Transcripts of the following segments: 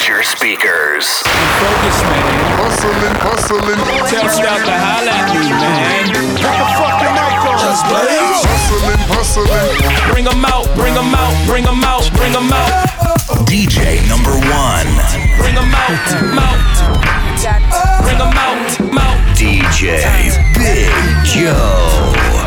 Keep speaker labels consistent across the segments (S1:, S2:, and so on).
S1: at your speakers.
S2: Focus, man.
S3: Hustling, hustling.
S2: Tell Steph to holla at me, man.
S3: Put the fucking mic on.
S2: Just blaze.
S3: Hustling, hustling.
S2: Bring 'em out, bring 'em out, bring 'em out, bring 'em out.
S1: DJ number one.
S2: Bring 'em out, mount. Bring 'em out, mount.
S1: DJ Big Joe.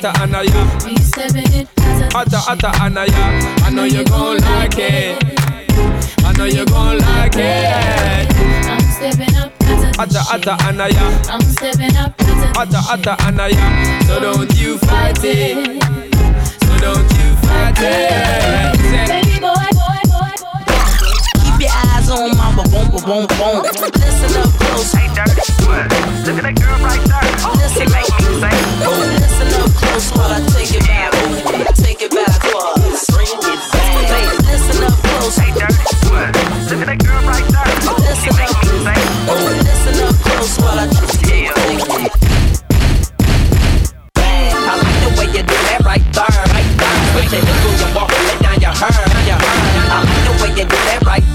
S2: Feeling. Atta, atta, anaya. Atta, atta, anaya. I know you gon' like it. I know you gon' like it. I'm stepping up. Atta, atta, anaya.
S4: I'm stepping up.
S2: Atta, atta, anaya. So don't you fight it. So don't you fight it.
S5: Your eyes on mama, boom, boom, boom, boom. Listen up close.
S6: Hey, dirty sweat. Look at that girl right there.
S5: Oh, Listen
S6: She make
S5: up.
S6: you say,
S5: Listen up close while I take it back. Take it back, close. Bring it back. Listen up close.
S6: hey, dirty sweat. Look at that girl right there. Oh,
S5: Listen up. Listen up close while I take it.
S6: yeah.
S7: I like the way you do that right there, right there. Switch your hips when you walk and let down your hair, your hair. I like the way you do that right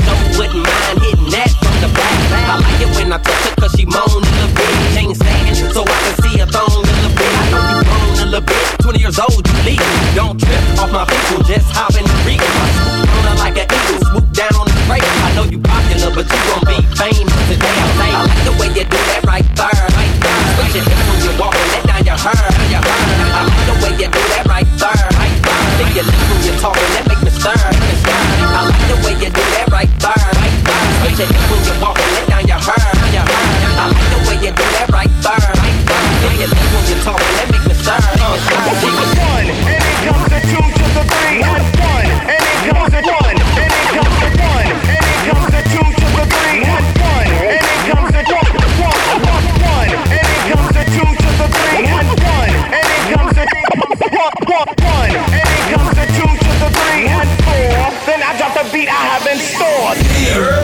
S7: I wouldn't mind hitting that from the back. I like it when I touch her cause she moan a little bit. Chain stand so I can see her thong a little bit. I know you grown a little bit. 20 years old, you legal. Don't trip off my people, just hop in the regal. Swoop on her like an eagle, swoop down on the crate. I know you popular, but you gon' there. Switch your hips when you walk and let down your hair, your hair. I like the way you do that right there, right there. Lick your lips when you're talking, that make me stir, make me
S8: one, and it comes to two to the three and one, and it comes to one, and it comes to one, and it comes to two to the three and one, and it comes to one, one, one, one, and it comes to two to the three and one, and it comes to one, one, one, and it comes to two to the three and four. Then I drop the beat I have in store.
S2: everybody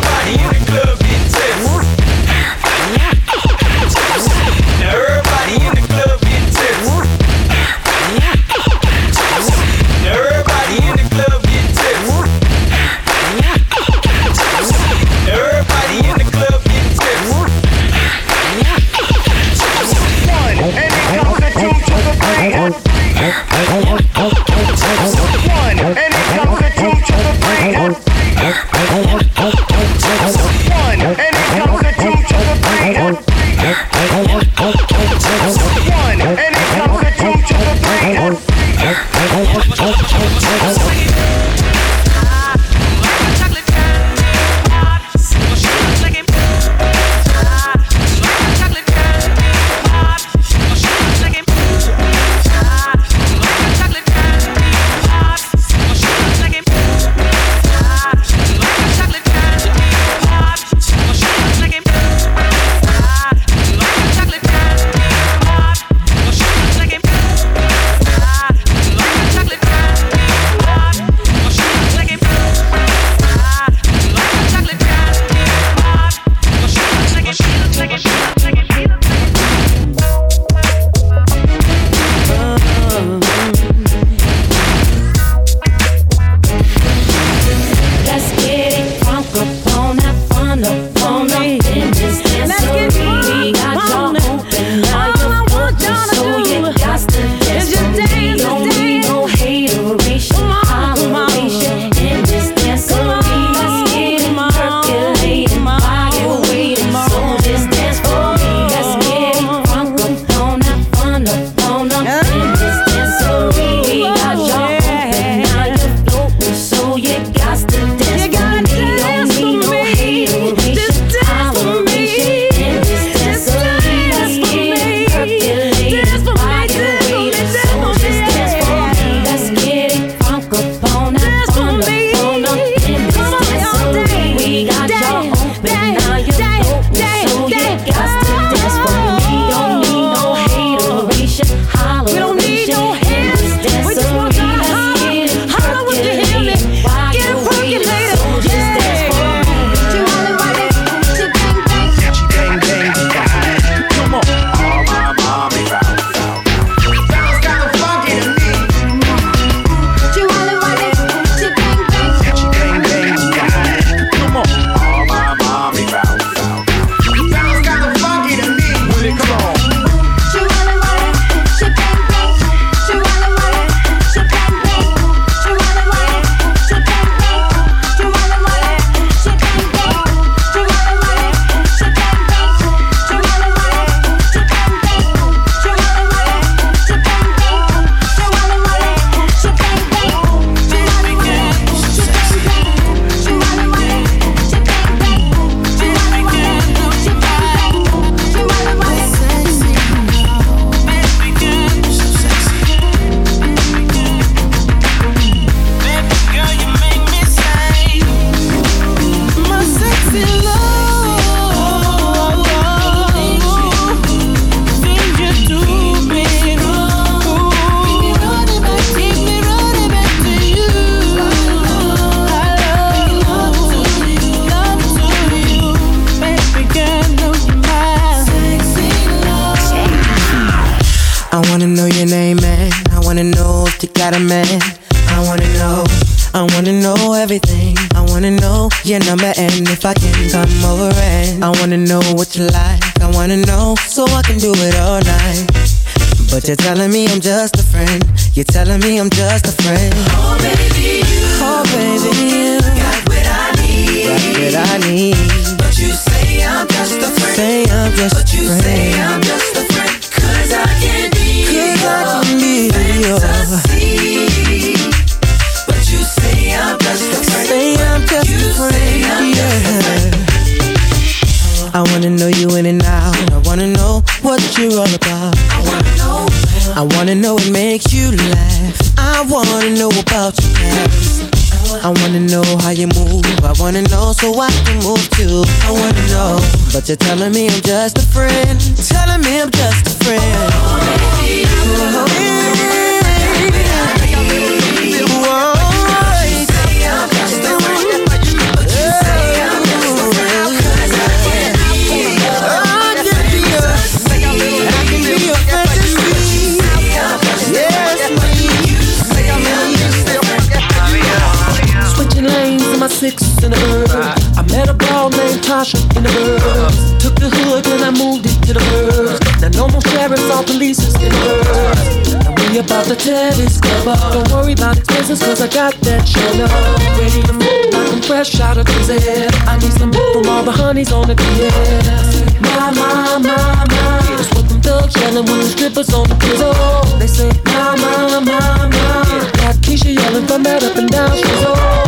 S9: Don't
S10: worry about expenses, cause I got that up. Ready to f- like I'm fresh out of the air. I need some from all the honeys on the DS. My, my, my, my. That's what them thugs yelling when the strippers on the pizzle. They say, my, my, my, my. Got Keisha yelling from that up and down she's all.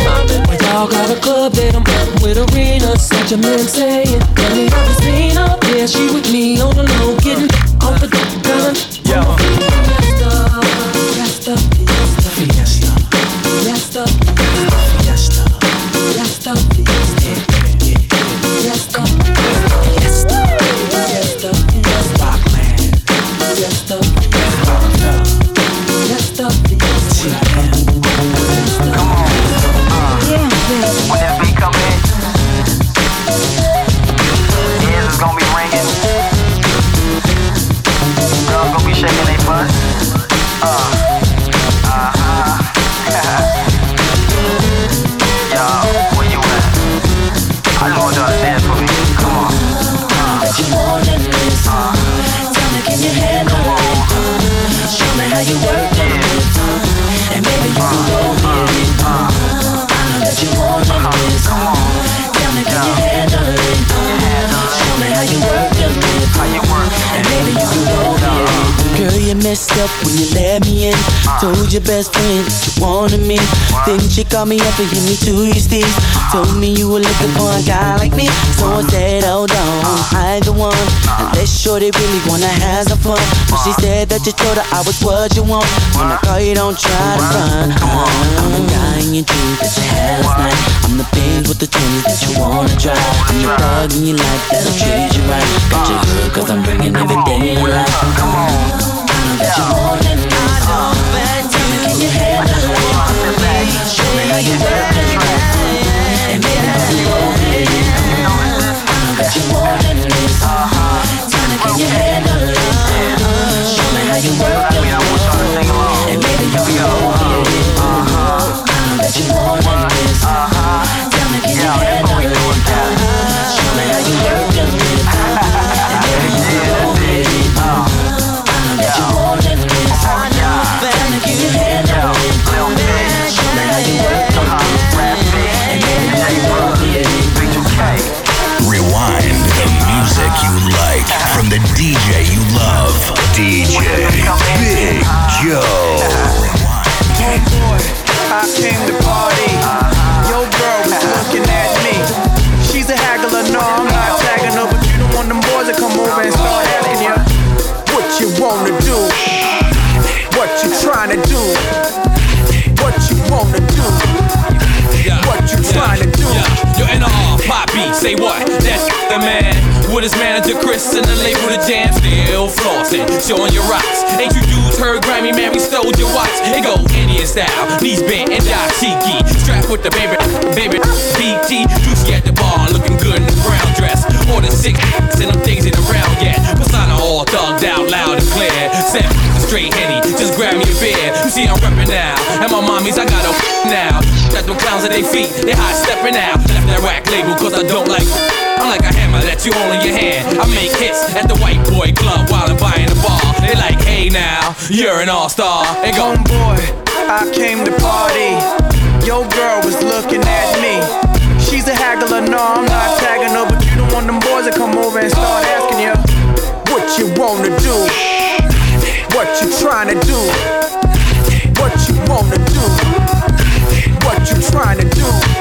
S10: We all got a club that I'm with arena. Such a man saying, Let me have seen her. Yeah, she with me on the low, getting off the gun. Yo
S11: something Told your best friend you wanted me. Then she called me up and hit me to your steez. Told me you were looking for a guy like me. So I said, hold on, I'm the one. Unless shorty really wanna have some fun. But she said that you told her I was what you want. When I call you, don't try to run. I'm the guy in your dreams that you had last night. I'm the pins with the twenties that you wanna try. I'm the thug in your life that'll treat you right. Got you good cause I'm bringing every day in life. Come on.
S9: that you want
S2: all bad feet, they high stepping out. That rack label cause I don't like. I'm like a hammer that you hold in your hand. I make hits at the white boy club while I'm buying the bar. They like, hey now, you're an all star. And go,
S12: boy, I came to party. Your girl was looking at me. She's a haggler, no, I'm not tagging her, but you don't want them boys to come over and start asking you what you wanna do, what you trying to do, what you wanna do, trying to do.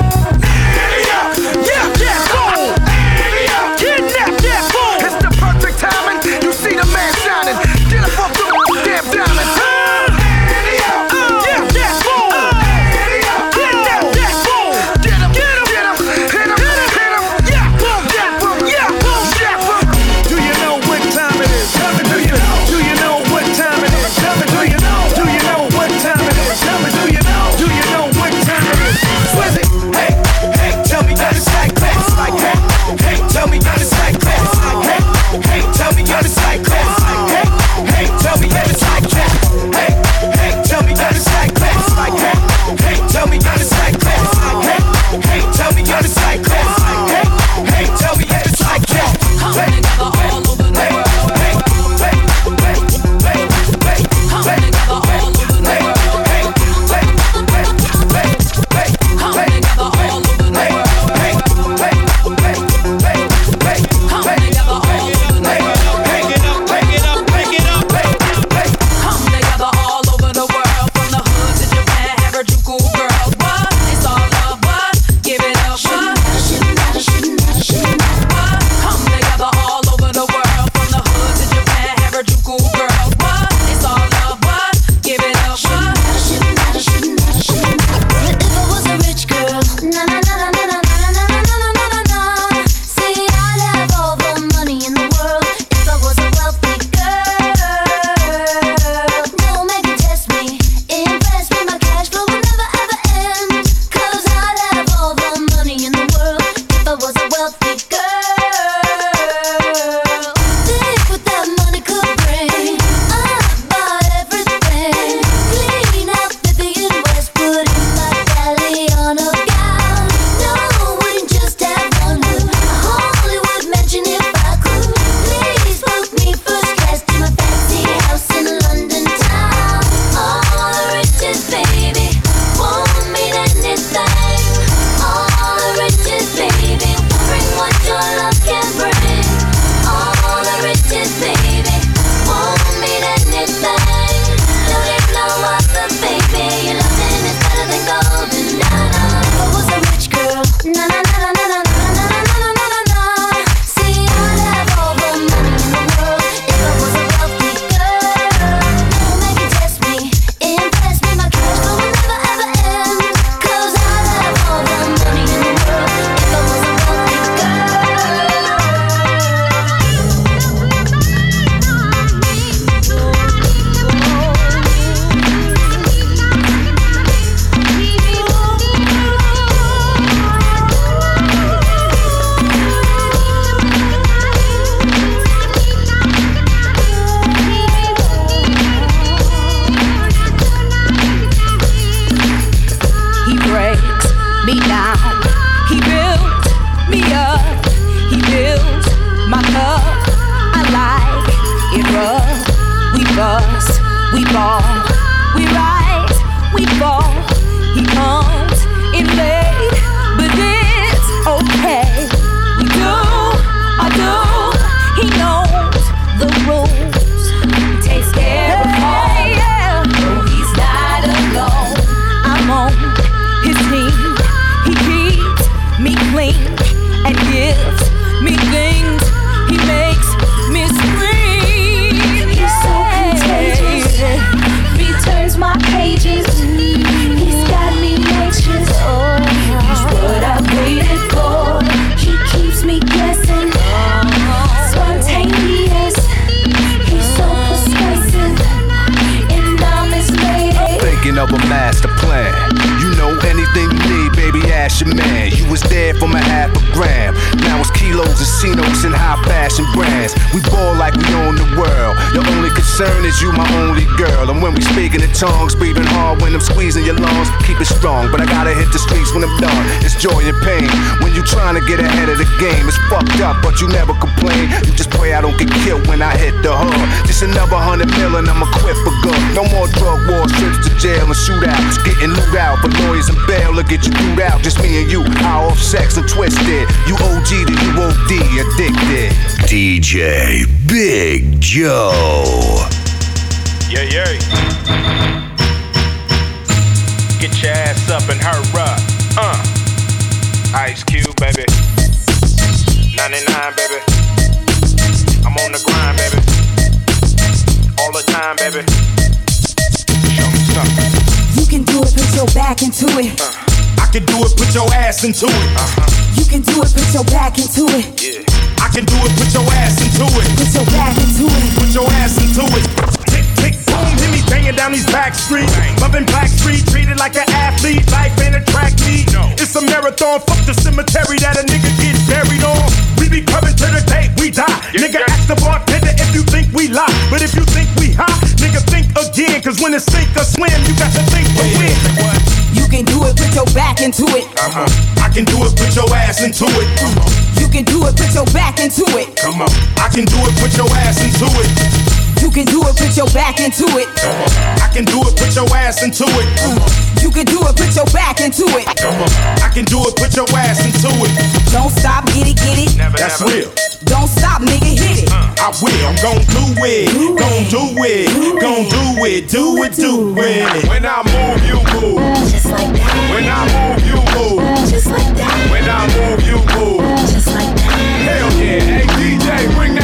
S13: Down these back streets. Loving Black Street, treated like an athlete. Life ain't a track meet. It's a marathon, fuck the cemetery that a nigga gets buried on. We be coming to the day we die. nigga, ask the bartender if you think we lie. But if you think we high, nigga, think again. Cause when it's sink or swim, you got to think to win.
S5: You can do it, put your back into it.
S13: Uh-huh. I can do it, put your ass into it.
S5: You can do it, put your back into it.
S13: Come on. I can do it, put your ass into it.
S5: You can do it, put your back into it.
S13: I can do it, put your ass into it.
S5: You can do it, put your back into it.
S13: I can do it, put your ass into it.
S5: Don't stop, get it, get it.
S13: That's real.
S5: Don't stop, nigga, hit it.
S13: I will, I'm gon' do it. Gon' do it. Gon' do it. Do it, do it. When I move, you move.
S9: Just like that.
S13: When I move, you move.
S9: Just like that.
S13: When I move, you move.
S9: Just like that.
S13: Hell yeah. Hey, DJ, bring that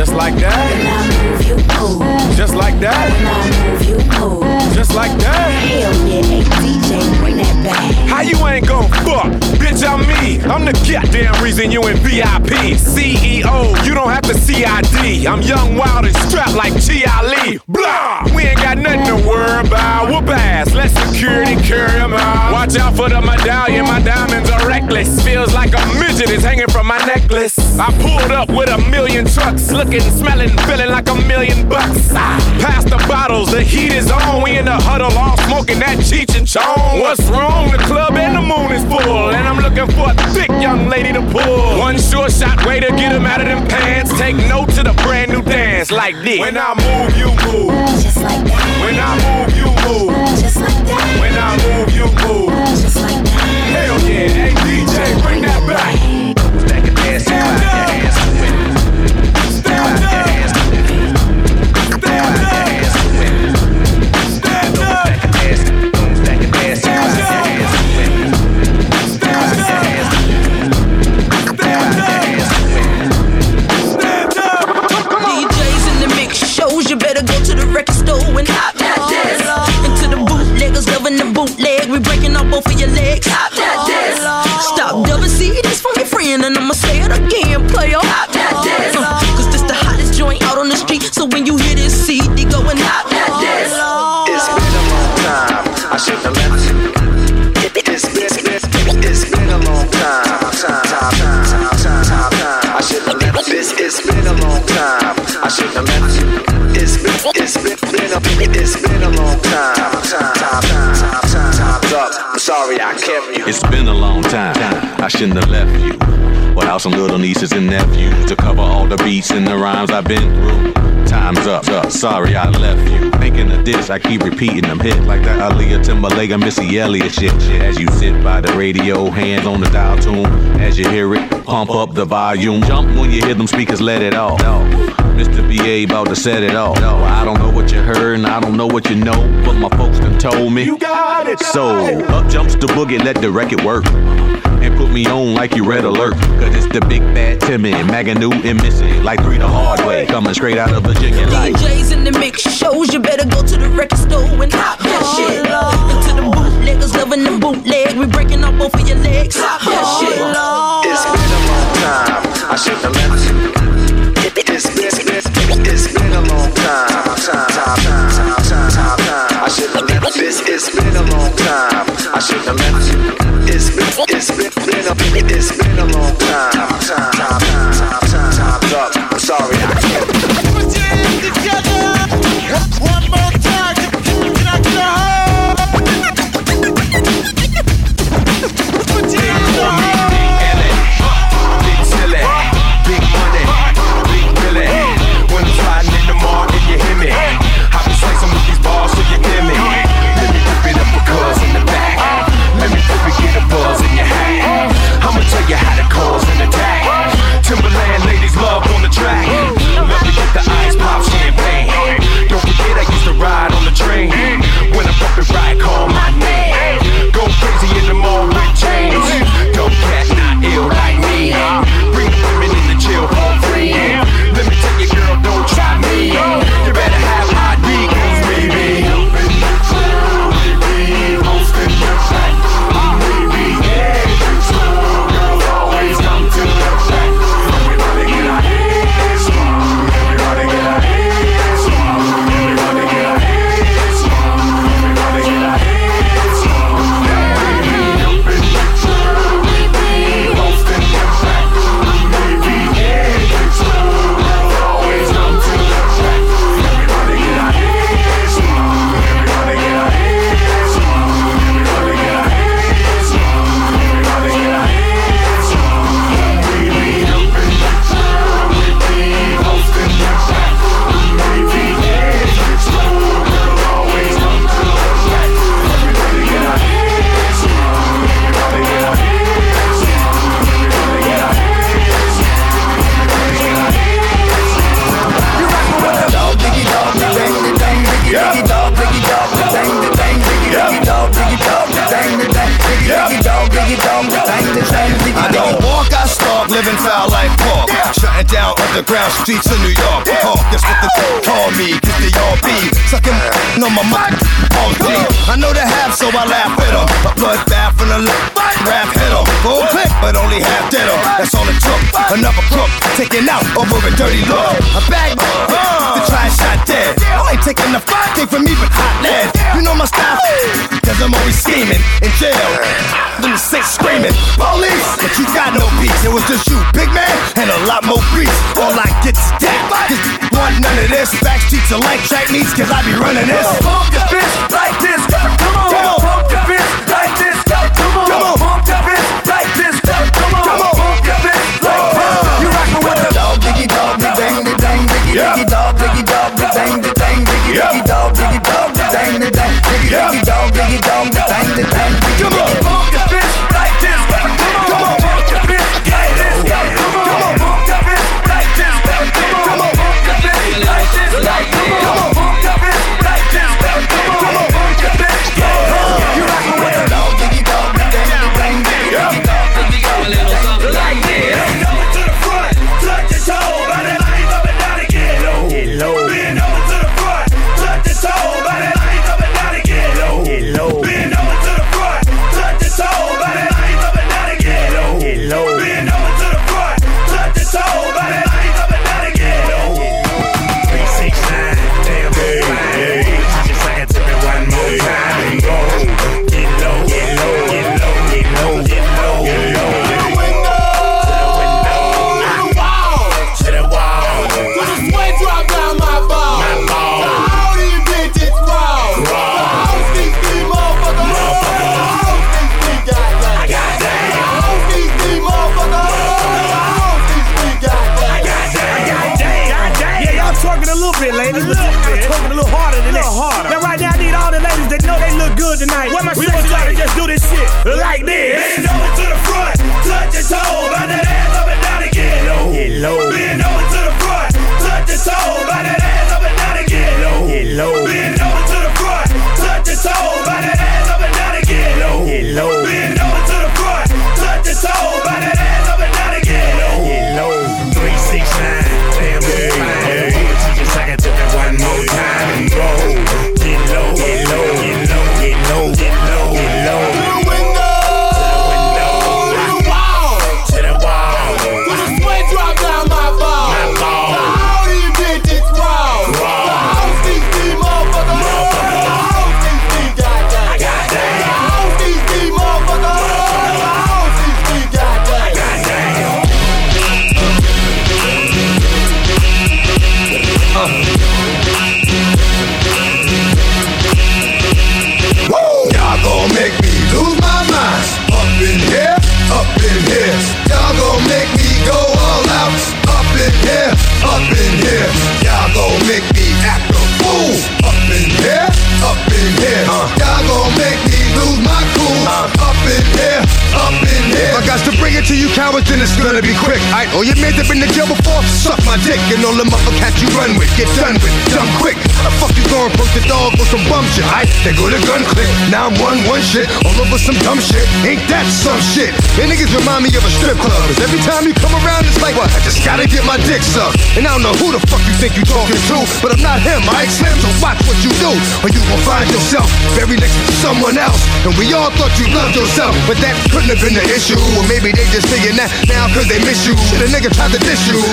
S13: Just like that.
S9: I move, you move.
S13: Just like that.
S9: I move, you move.
S13: Just like that.
S9: Hell yeah, hey DJ, bring that back.
S13: How you ain't gon' fuck? Bitch, I'm me. I'm the goddamn reason you in VIP. CEO, you don't have to CID. I'm young, wild, and strapped like G.I. Lee. Blah! We ain't got nothing to worry about. Whoop ass. Let security carry carry 'em out. Watch out for the medallion. My diamonds are reckless. Feels like a midget is hanging from my necklace. I pulled up with a million trucks. Looking, smelling, feeling like a million bucks. Pass the bottles. The heat is on. We in the huddle all smoking that Cheech and Chong. What's wrong? The club and the moon is full. And I'm looking for a thick young lady to pull. One sure shot way to get him out of them pants. Take note to the brand new dance like this. When I move, you move.
S9: Just like that.
S13: When I move, you move.
S9: Just like that.
S13: When I move, you move.
S9: Just like that.
S5: Both of your legs. Hop that disc. Stop double CDs from your friend and I'ma say it again, player. Hop that disc. Uh, Cause this the hottest joint out on the street. So when you hear this CD, go and hop that disc.
S14: It's been a long time. I shouldn't have left. It's been, been, it's been a long time. Time, time, time, time, time, time. I shouldn't have left you. It's, been a long time. I shouldn't have left. It's been, it's been, been a, it's been a long time. Time, time, time, time, time, time's up. You.
S1: It's been a long time. I shouldn't have left you. without some little nieces and nephews to cover all the beats and the rhymes I've been through. Time's up. Sorry I left you. Thinking of this, I keep repeating them hit like that Aaliyah Timbaland Missy Elliott shit. shit. As you sit by the radio, hands on the dial tune. As you hear it, pump up the volume. Jump when you hear them speakers, let it off. Mr. BA about to set it off. No, I don't know what you heard and I don't know what you know, but my folks done told me. You got it. So up jumps the boogie, let the record work. And put me on like you red alert. Cause it's the big bad Timmy, Magoo and Missy. Like three the hard way, coming straight out of Virginia. Like
S5: DJs in the mix shows, you better go to the record store and hop that shit. And to the bootleggers loving the bootleg, we breaking up both of your legs. Hop that shit.
S14: It's been a long time. I shouldn't have left you. It's been, a long time. Time, time, time, time, time, time. I this. It's been a long time. I shouldn't have left you. It's been, it's been, it's been a long time. Time, up. I'm sorry. I can't.
S8: Put your hands together. One more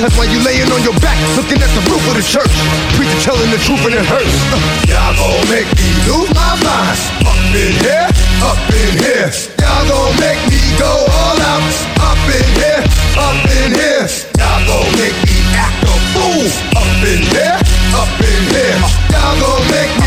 S15: That's
S16: why you laying on your back, looking at the roof of the church. Preacher telling the truth and it hurts.
S3: Y'all gon' make me lose my mind. Up in here, up in here. Y'all gon' make me go all out. Up in here, up in here. Y'all gon' make me act a fool. Up in here, up in here. Y'all gon' make me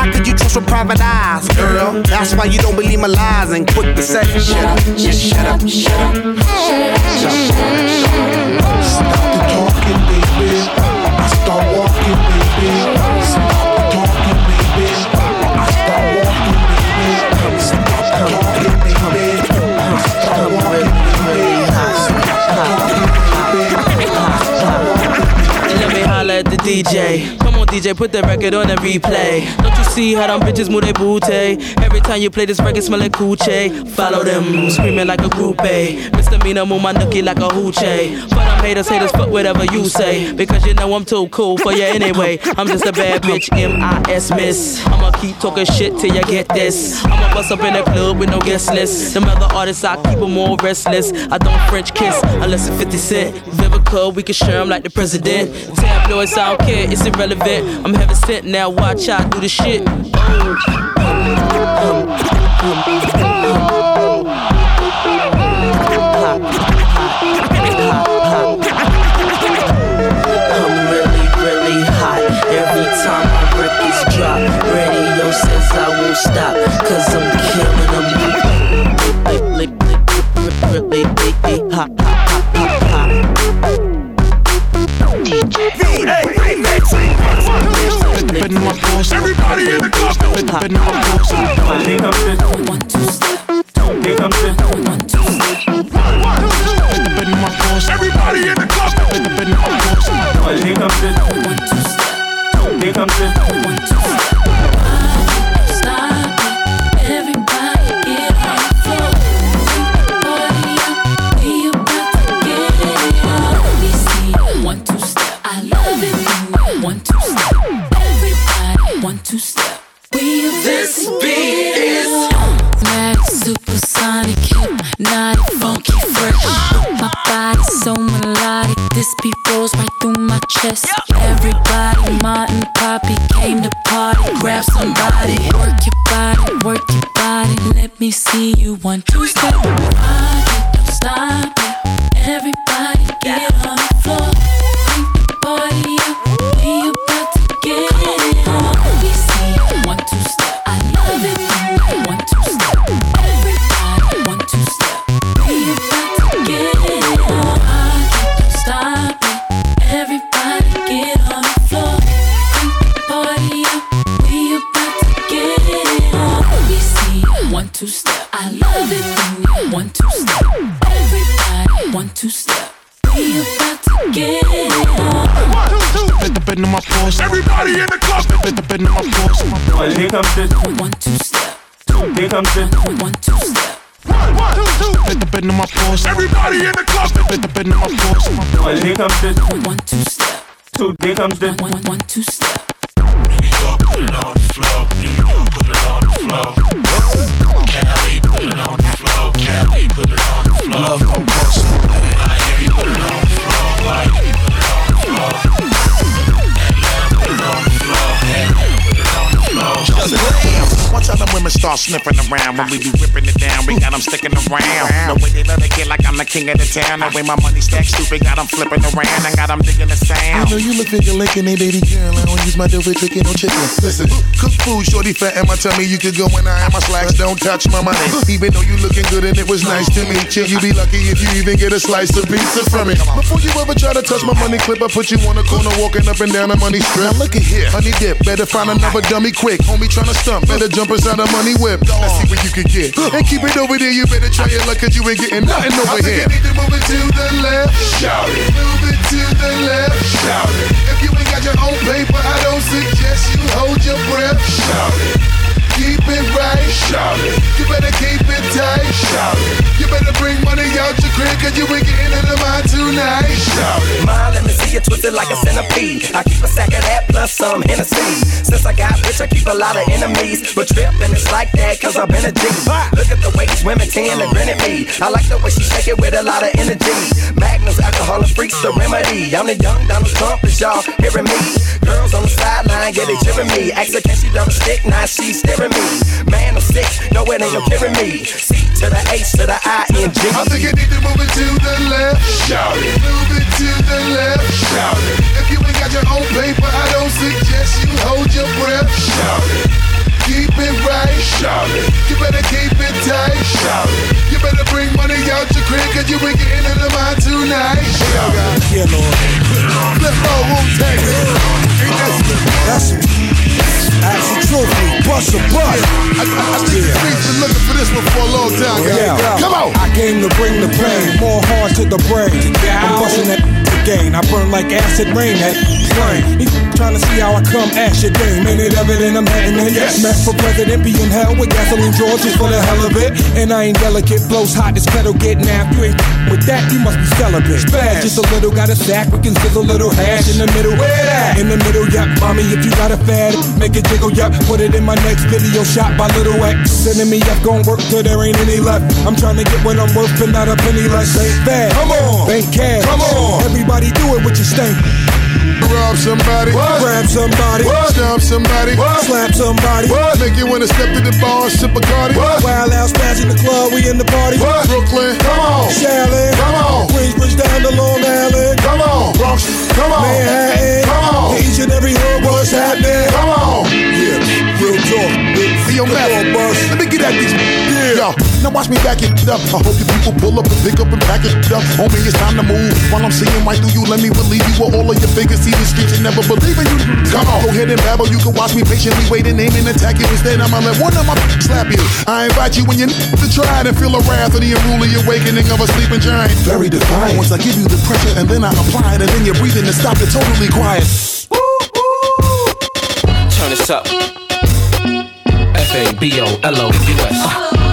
S8: How could you trust with private eyes, girl? That's why you don't believe my lies and quit the set. Shut up, just shut up, shut up. Shut up, shut up, shut up.
S17: Stop the talking, baby. I start walking, baby.
S18: Stop the talking,
S17: baby. I start walking, baby. Stop the talking, baby. I start
S18: walking,
S17: baby.
S18: Let me holler at the DJ put the record on the replay. Don't you see how them bitches move their booty? Every time you play this record, smell like coochie. Follow them, screaming like a groupie. Misdemeanor, move my nookie like a hoochie. For them haters, haters, fuck whatever you say. Because you know I'm too cool for you anyway. I'm just a bad bitch, M.I.S. Miss. I'ma keep talking shit till you get this. I'ma bust up in the club with no guest list. Them other artists, I keep them all restless. I don't French kiss unless it's 50 Cent. Vivica, we can share them like the president. Tabloids, I don't care, it's irrelevant. I'm heaven sent now, watch I do the shit. I'm really, really hot every time my records drop. Radio says I won't stop, cause I'm killing them. Really, really, really hot, hot, hot, hot,
S3: Everybody in the club.
S19: Here comes the one, two step. Here comes the one, two step.
S3: Everybody in the club.
S19: Here comes the one, two step. Here comes the one, two step.
S9: Are this beat is mad, supersonic, hypnotic, funky, fresh. My body so melodic. This beat rolls right through my chest. Everybody, Martin, Poppy came to party. Grab somebody, work your body, work your body. Let me see you one two.
S19: Comes the
S9: one two step. Two.
S19: Here comes the
S9: one one
S14: sniffing around when we be whipping it down. We got them sticking around. The way they let it get like I'm the king of the town. The way my money stacks stupid, got them flipping around. I got them digging the
S20: I
S14: sound.
S20: know you look figure licking a baby girl. I don't use my dough for chicken or chicken. Listen, cook food, shorty fat, and my tummy. You could go when I am my slacks. Don't touch my money. Even though you looking good and it was nice to meet you, you be lucky if you even get a slice of pizza from me. Before you ever try to touch my money clip, I put you on the corner walking up and down the money strip. Now look at here, honey dip. Better find another dummy quick. Homie tryna stump. Better jump inside the money whip. Let's see what you can get. And keep it over there. You better try your luck, cause you ain't getting nothing over here. You need to move it to the left. Shout it. Move it to the left. Shout it. If you ain't got your own paper, I don't suggest you hold your breath. Shout it. Keep it right. Shout it. You better keep it tight. Shout it. You better bring money out your crib, cause you ain't getting into mine tonight. Shout it.
S7: Let me see you twisted like a centipede. I keep a sack of that plus some Hennessy. Since I got rich, I keep a lot of enemies. But trippin' it's like that, cause I've been a G. Look at the way these women tend to grin at me. I like the way she shake it with a lot of energy. Magnums, alcohol, and freaks, the remedy. I'm the young Donald Trump, is y'all hearing me? Girls on the sideline, yeah, they cheering me. Ask her, can she dump a stick? Now she's staring me. Man, I'm sick, no, it ain't killing me. C to the H to the I N G.
S20: I think you need to move it to the left. Shout it. Move it to the left. Shout it. If you ain't got your own paper, I don't suggest you hold your breath. Shout it. Keep it right. Shout it. You better keep it tight. Shout it. You better bring money out your crib, cause you ain't getting into mine tonight. Shout it. Yeah, Lord. Flip roll, Wu Tang. Ain't that some? That's a trophy. Bust a bust. I, I, I think the streets been looking for this one for a long time, guys. Come on.
S21: I came to bring the pain, more hard to the brain. I'm busting that again. I burn like acid rain. That. He trying to see how I come at your game. Ain't it evident I'm heading in?
S20: Yes.
S21: Mac for president, be in hell with gasoline drawers just for the hell of it. And I ain't delicate, blows hot, this kettle get napped. You ain't with that, you must be celibate. Bad, just a little, got a sack, we can sizzle a little hash in the middle. Where that? In the middle, yup. Mommy, if you got a fad, make it jiggle, yup. Put it in my next video shot by Little X. Sending me up, gon' work till there ain't any left. I'm trying to get what I'm worth and not a penny less. Ain't bad.
S20: Come on.
S21: Bank cash.
S20: Come on.
S21: Everybody do it with your stank.
S20: Rob somebody.
S21: What? Grab somebody.
S20: What? Stomp somebody.
S21: What? Slap somebody.
S20: What? Make you wanna step to the bar and sip a Cardi.
S21: What? Wild out, smash in the club, we in the party.
S20: What? Brooklyn. Come on.
S21: Shaolin.
S20: Come on.
S21: Queensbridge down to Long Island.
S20: Come on. Bronx. Come on.
S21: Manhattan.
S20: Come on.
S21: Each and every hood, what's happening?
S20: Come on.
S21: Yeah, real talk.
S20: See your
S21: Come on, boss.
S20: Let me get at these. Yeah. Yo, now watch me back it up. I hope you people pull up and pick up and pack it up. Homie, it's time to move. While I'm seeing right through you, let me relieve you with all of your figures. See the streets and never believe in you. Come on, go ahead and babble. You can watch me patiently wait and aim and attack you. Instead, I'ma let one of my slap you. I invite you when you need to try it and feel the wrath of the unruly awakening of a sleeping giant. Very defiant. Once I give you the pressure and then I apply it and then you're breathing and stop it totally quiet.
S2: Turn this up. F A B O L O U S.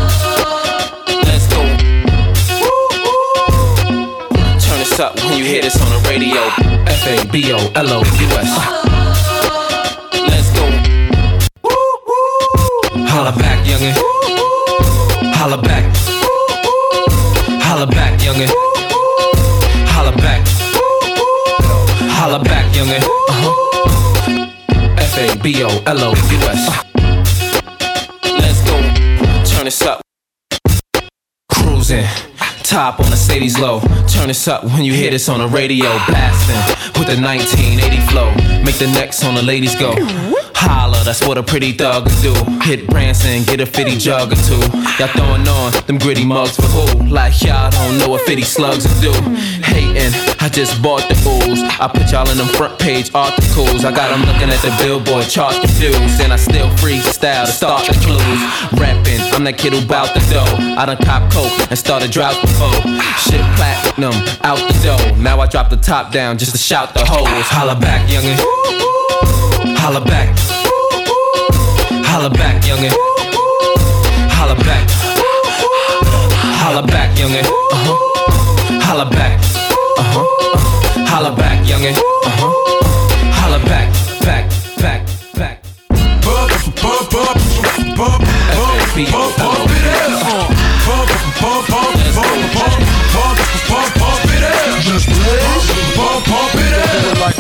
S2: Up when you hear this on the radio. F A B O L O U S. Let's go. Holla back, youngin. Holla back. Holla back, youngin. Holla back. Holla back, youngin. Uh-huh. F A B O L O U S. Let's go. Turn this up. Cruising. Top on the Sadie's low. Turn this up when you hear this on the radio. Blasting with the 1980 flow. Make the necks on the ladies go. Holla, that's what a pretty thug would do. Hit Branson, get a fitty jug or two. Y'all throwing on them gritty mugs for who? Like y'all don't know what fitty slugs would do. Hating, I just bought the ooze. I put y'all in them front page articles. I got them looking at the billboard chart confused. And I still freestyle to start the clues. Rapping, I'm that kid who bout the dough. I done cop coke and started drought before. Shit platinum, out the dough. Now I drop the top down just to shout the hoes. Holla back, youngin'. Holla back. Holla back, youngin'. Holla back. Holla back, youngin'. Uh-huh. Holla back. Uh-huh. Holla back, youngin'. Uh-huh. Holla back, back, back, back.
S20: Bump, bump, bump, bump, bump, bump, bump it up. Bump, bump, bump, bump, bump, bump, bump, it up. Just bump, bump it up.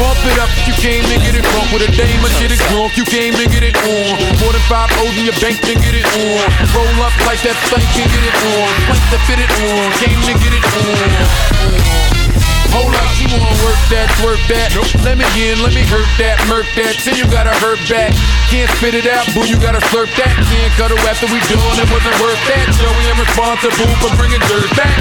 S8: Bump it up you came and get it drunk with a dame or get it drunk. You came and get it on. More than five O's in your bank to get it on. Roll up like that thing can get it on. Plank to fit it on. Came to get it on. Hold up, you wanna work that, work that. Let me in, let me hurt that, murk that. Say you gotta hurt back. Can't spit it out, boo, you gotta slurp that. Can't cut her after we done, it wasn't worth that. Joey, I'm responsible for bringing dirt back.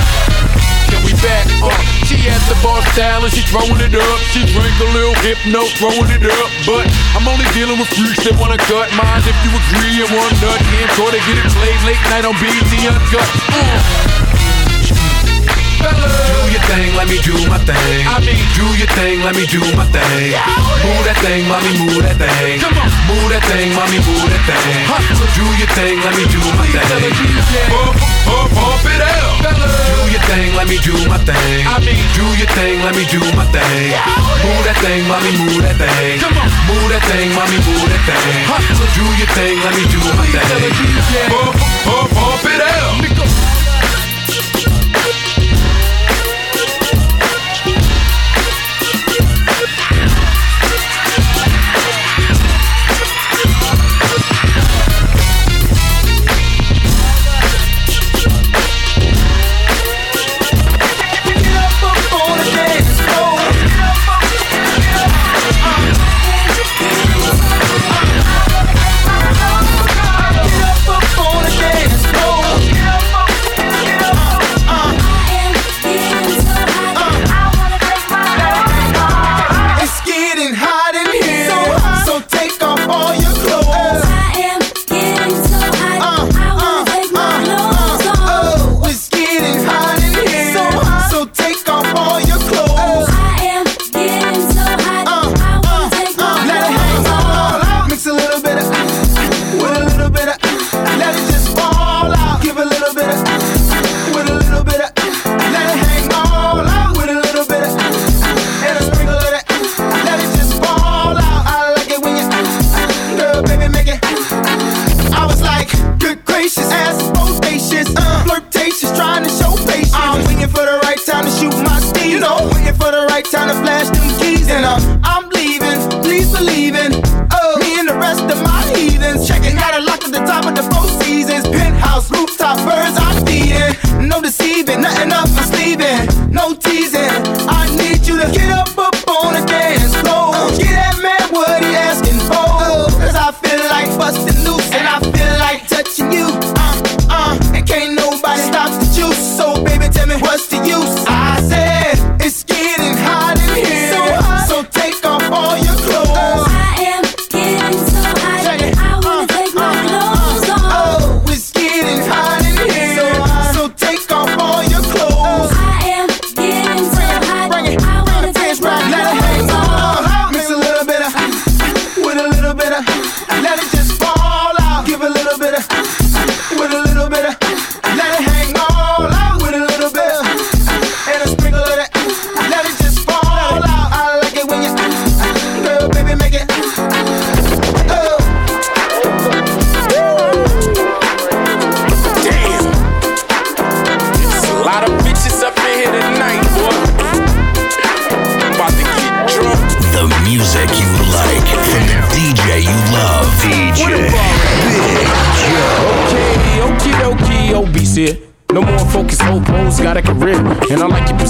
S8: Can we back up? She has the bar style and she throwing it up. She drink a little hypno, throwing it up. But I'm only dealing with freaks that wanna cut mine. If you agree and one nut, can't try to get it played late night on BET Uncut. Uh. Uh.
S22: Do your thing, let me do my thing.
S8: I mean,
S22: do your thing, let me do my thing. Move that thing, mommy, move that thing.
S8: Come on.
S22: Move that thing, mommy, move that thing. Do your thing, let me do my thing.
S8: Bump, bump, bump it out.
S22: Do your thing, let me do my thing.
S8: I mean,
S22: do your thing, let me do my thing. Move that thing, mommy, move that thing.
S8: Come on.
S22: Move that thing, mommy, move that thing. Do your thing, let me do my thing.
S8: Bump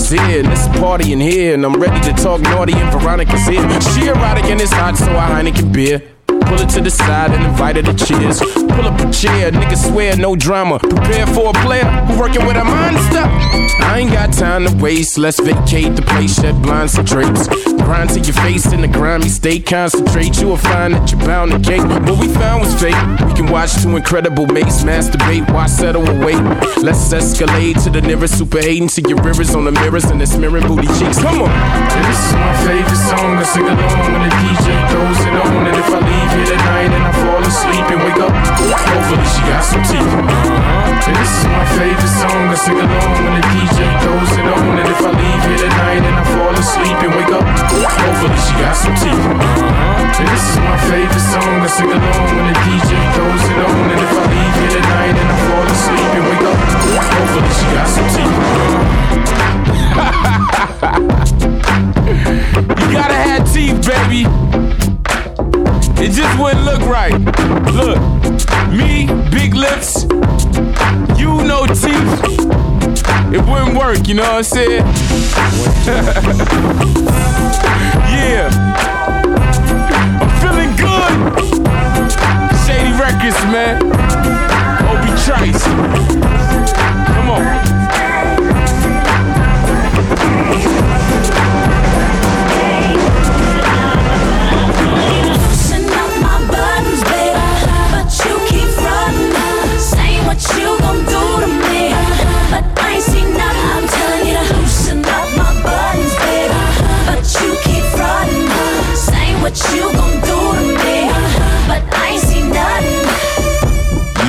S13: present. This party in here, and I'm ready to talk naughty, and Veronica's here. She erotic and it's hot, so I Heineken beer. Pull it to the side and invite her to cheers. Pull up a chair, niggas swear, no drama. Prepare for a player who working with a monster. I ain't got time to waste, let's vacate the place, shed blinds and drapes. Grind to your face in the grimy state, concentrate, you will find that you're bound to cake. What we found was fake. We can watch two incredible mates masturbate, why settle and wait? Let's escalate to the nearest super hating, see your rivers on the mirrors and the smearing booty cheeks. Come on.
S22: This is my favorite song I sing along when the DJ throws it on. And if I leave here tonight and I fall asleep and wake up, hopefully she got some teeth. And this is my favorite song to sing along when the DJ throws it on. And if I leave here tonight and I fall asleep and wake up, hopefully she got some teeth. And this is my favorite song to sing along when the DJ throws it on. And if I leave here tonight and I fall asleep and wake up, hopefully she got some teeth.
S13: You gotta have teeth, baby. It just wouldn't look right. Look, me, big lips, you no teeth. It wouldn't work, you know what I'm saying? yeah. I'm feeling good. Shady Records, man. Obi Trice. Come on.
S9: What you gon' do to me, uh-huh. but I ain't seen nothing.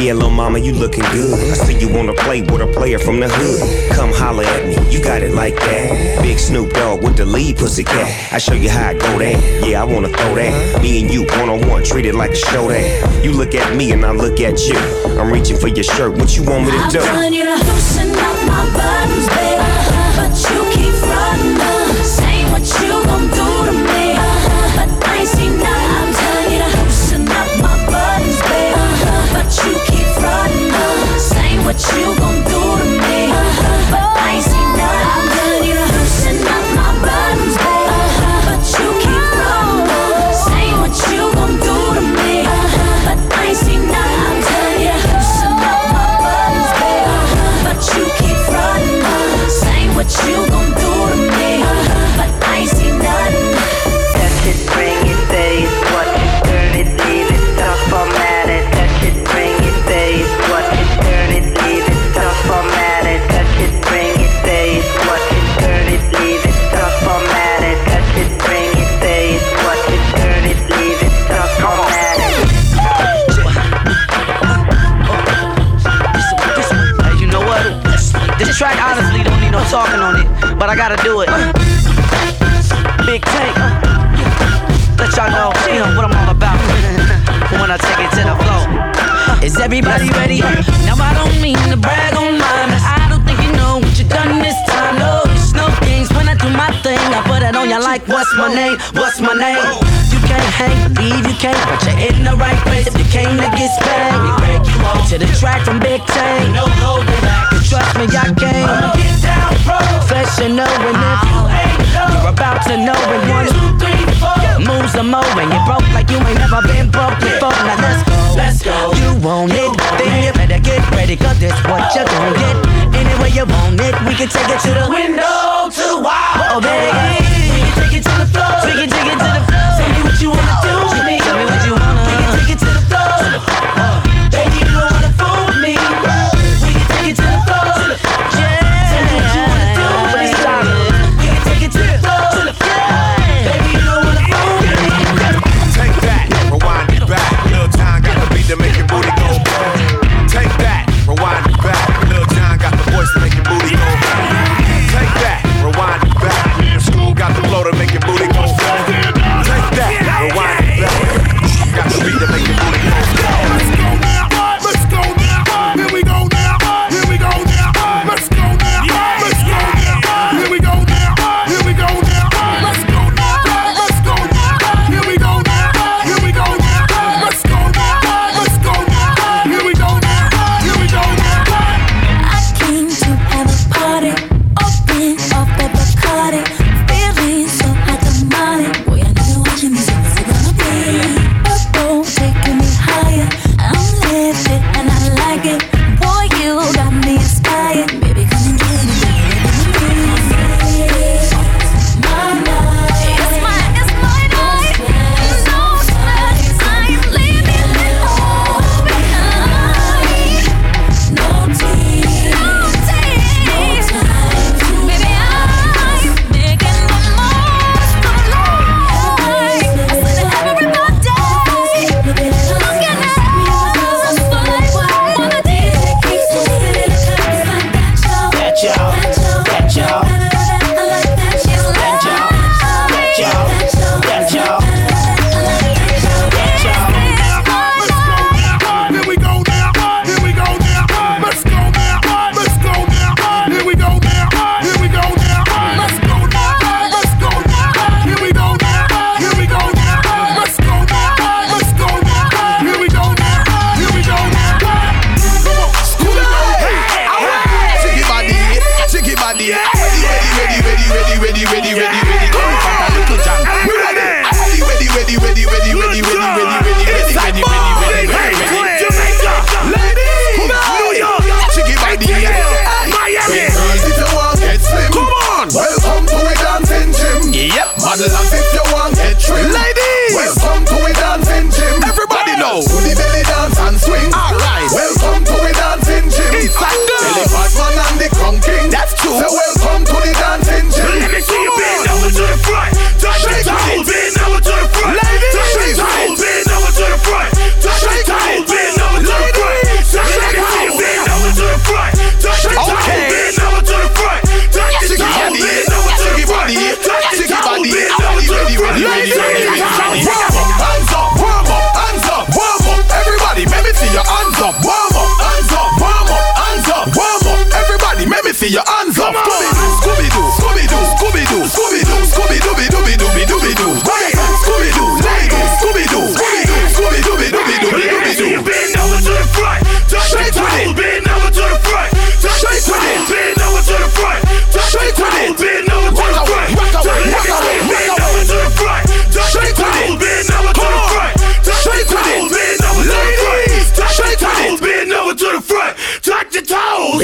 S23: Yeah, little mama, you looking good. I see you wanna play with a player from the hood. Come holler at me, you got it like that. Big Snoop Dogg with the lead pussy cat. I show you how I go that. Yeah, I wanna throw that. Me and you one on one, treat it like a show that. You look at me and I look at you. I'm reaching for your shirt. What you want me to do?
S9: I'm telling you to loosen up my buttons, baby, I
S11: gotta do it. Big tank. Let y'all know, you what I'm all about when I take it to the floor. Is everybody ready? Now I don't mean to brag on mine, but I don't think you know what you done this time. No, it's no games when I do my thing. I put it on you like, what's my name? What's my name? can't hang, leave you can't, but you're in the right place if you came to get spanked. We break you off to the track from Big Tank. No holding back, cause trust me, I came. I'ma get down professional, and if you ain't know, you're about to know And one, two, three, four. Moves are and you're broke like you ain't never been broke before. Now let's go, let's go. You want it, then you better get ready, cause this what you're gonna get. Any way you want it, we can take it to the window to wild. Oh, baby. Take it, take it to the floor. Tell me what you wanna do. Tell me, tell me what you wanna. Take it,
S13: take it to the
S3: floor.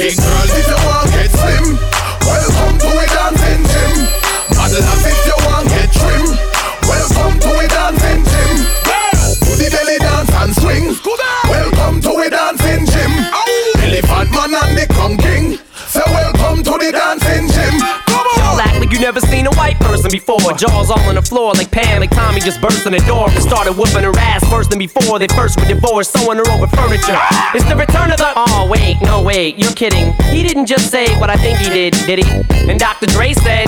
S24: Big
S3: girl, if you want get slim, welcome to it dancing gym.
S24: Model
S3: as if you want get trim, welcome to it dancing gym. Do the belly dance and swing, welcome to it dancing gym. Elephant man and the Kung King, so welcome to the dancing gym.
S7: Y'all act like you never seen a white person before. Jaws all on the floor like Pam just burst in the door and started whooping her ass worse than before. They first were divorced, sewing her over furniture. It's the return of the. Oh, wait, no, wait, you're kidding. He didn't just say what I think he did, did he? And Dr. Dre said.